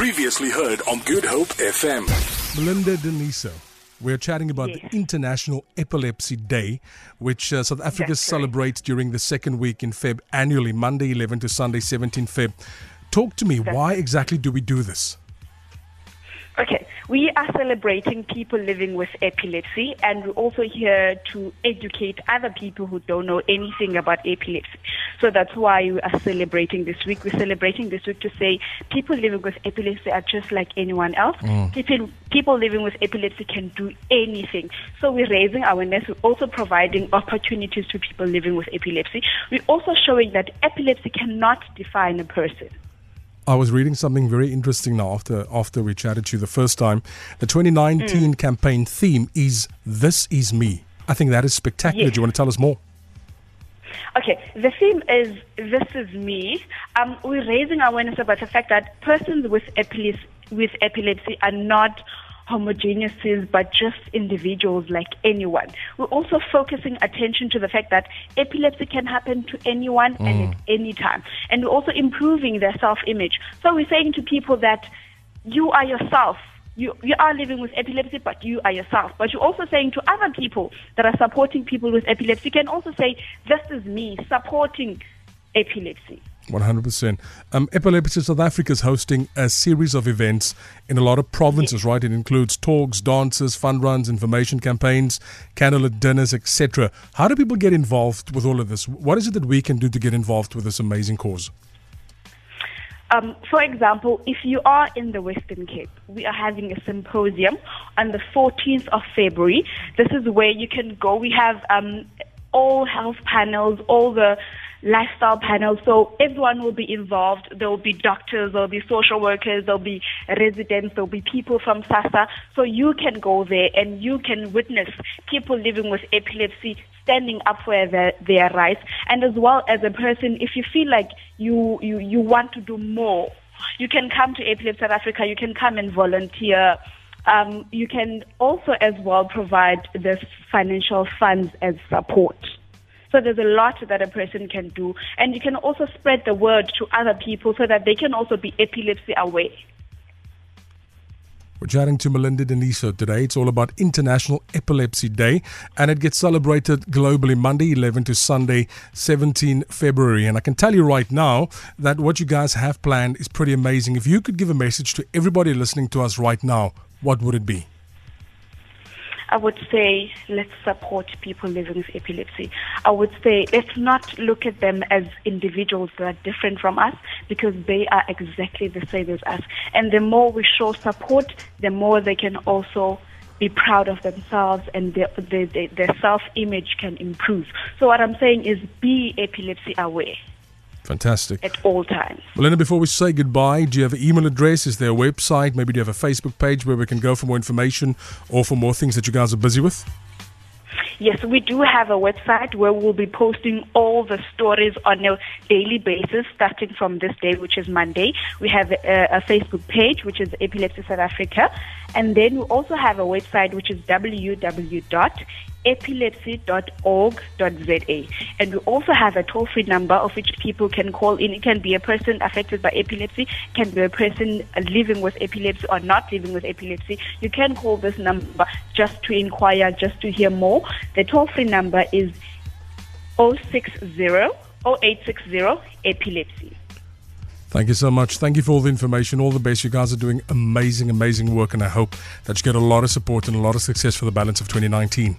Previously heard on Good Hope FM. Melinda Diniso. We're chatting about Yes. the International Epilepsy Day, which uh, South Africa That's correct. celebrates during the second week in Feb annually, Monday 11 to Sunday 17 Feb. Talk to me, why exactly do we do this? Okay, we are celebrating people living with epilepsy, and we're also here to educate other people who don't know anything about epilepsy. So that's why we are celebrating this week. We're celebrating this week to say people living with epilepsy are just like anyone else. Mm. People, people living with epilepsy can do anything. So we're raising awareness. We're also providing opportunities to people living with epilepsy. We're also showing that epilepsy cannot define a person. I was reading something very interesting now after after we chatted to you the first time. The 2019 mm. campaign theme is "This is me." I think that is spectacular. Yes. Do you want to tell us more? Okay, the theme is This Is Me. Um, we're raising awareness about the fact that persons with epilepsy, with epilepsy are not homogeneous, but just individuals like anyone. We're also focusing attention to the fact that epilepsy can happen to anyone and at any time. And we're also improving their self-image. So we're saying to people that you are yourself. You, you are living with epilepsy, but you are yourself. But you're also saying to other people that are supporting people with epilepsy, you can also say, This is me supporting epilepsy. 100%. Um, Epilepsy South Africa is hosting a series of events in a lot of provinces, right? It includes talks, dances, fun runs, information campaigns, candlelit dinners, etc. How do people get involved with all of this? What is it that we can do to get involved with this amazing cause? Um, for example, if you are in the Western Cape, we are having a symposium on the 14th of February. This is where you can go. We have um, all health panels, all the lifestyle panels, so everyone will be involved. There will be doctors, there will be social workers, there will be residents, there will be people from SASA. So you can go there and you can witness people living with epilepsy standing up for their, their rights. And as well as a person, if you feel like you, you, you want to do more, you can come to Epilepsy South Africa, you can come and volunteer. Um, you can also as well provide the financial funds as support. So there's a lot that a person can do. And you can also spread the word to other people so that they can also be epilepsy aware. We're chatting to Melinda Diniso today. It's all about International Epilepsy Day, and it gets celebrated globally Monday 11 to Sunday 17 February. And I can tell you right now that what you guys have planned is pretty amazing. If you could give a message to everybody listening to us right now, what would it be? I would say let's support people living with epilepsy. I would say let's not look at them as individuals that are different from us because they are exactly the same as us. And the more we show support, the more they can also be proud of themselves and their, their, their, their self-image can improve. So what I'm saying is be epilepsy aware Fantastic. at all times. Melinda, before we say goodbye, do you have an email address? Is there a website? Maybe do you have a Facebook page where we can go for more information or for more things that you guys are busy with? Yes, we do have a website where we'll be posting all the stories on a daily basis starting from this day, which is Monday. We have a, a Facebook page, which is Epilepsy South Africa. And then we also have a website, which is www.epilepsy.org.za. And we also have a toll free number of which people can call in. It can be a person affected by epilepsy, can be a person living with epilepsy or not living with epilepsy. You can call this number just to inquire, just to hear more. The toll free number is 060 0860 epilepsy. Thank you so much. Thank you for all the information. All the best. You guys are doing amazing, amazing work, and I hope that you get a lot of support and a lot of success for the balance of 2019.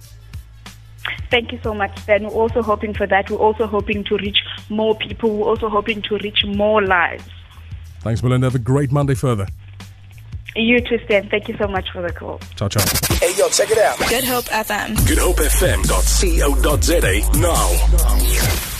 Thank you so much, Stan. We're also hoping for that. We're also hoping to reach more people. We're also hoping to reach more lives. Thanks, Melinda. Have a great Monday further. You too, Stan. Thank you so much for the call. Ciao, ciao. Hey, yo, check it out. Good Hope FM. good hope fm. GoodHopeFM.co.za now.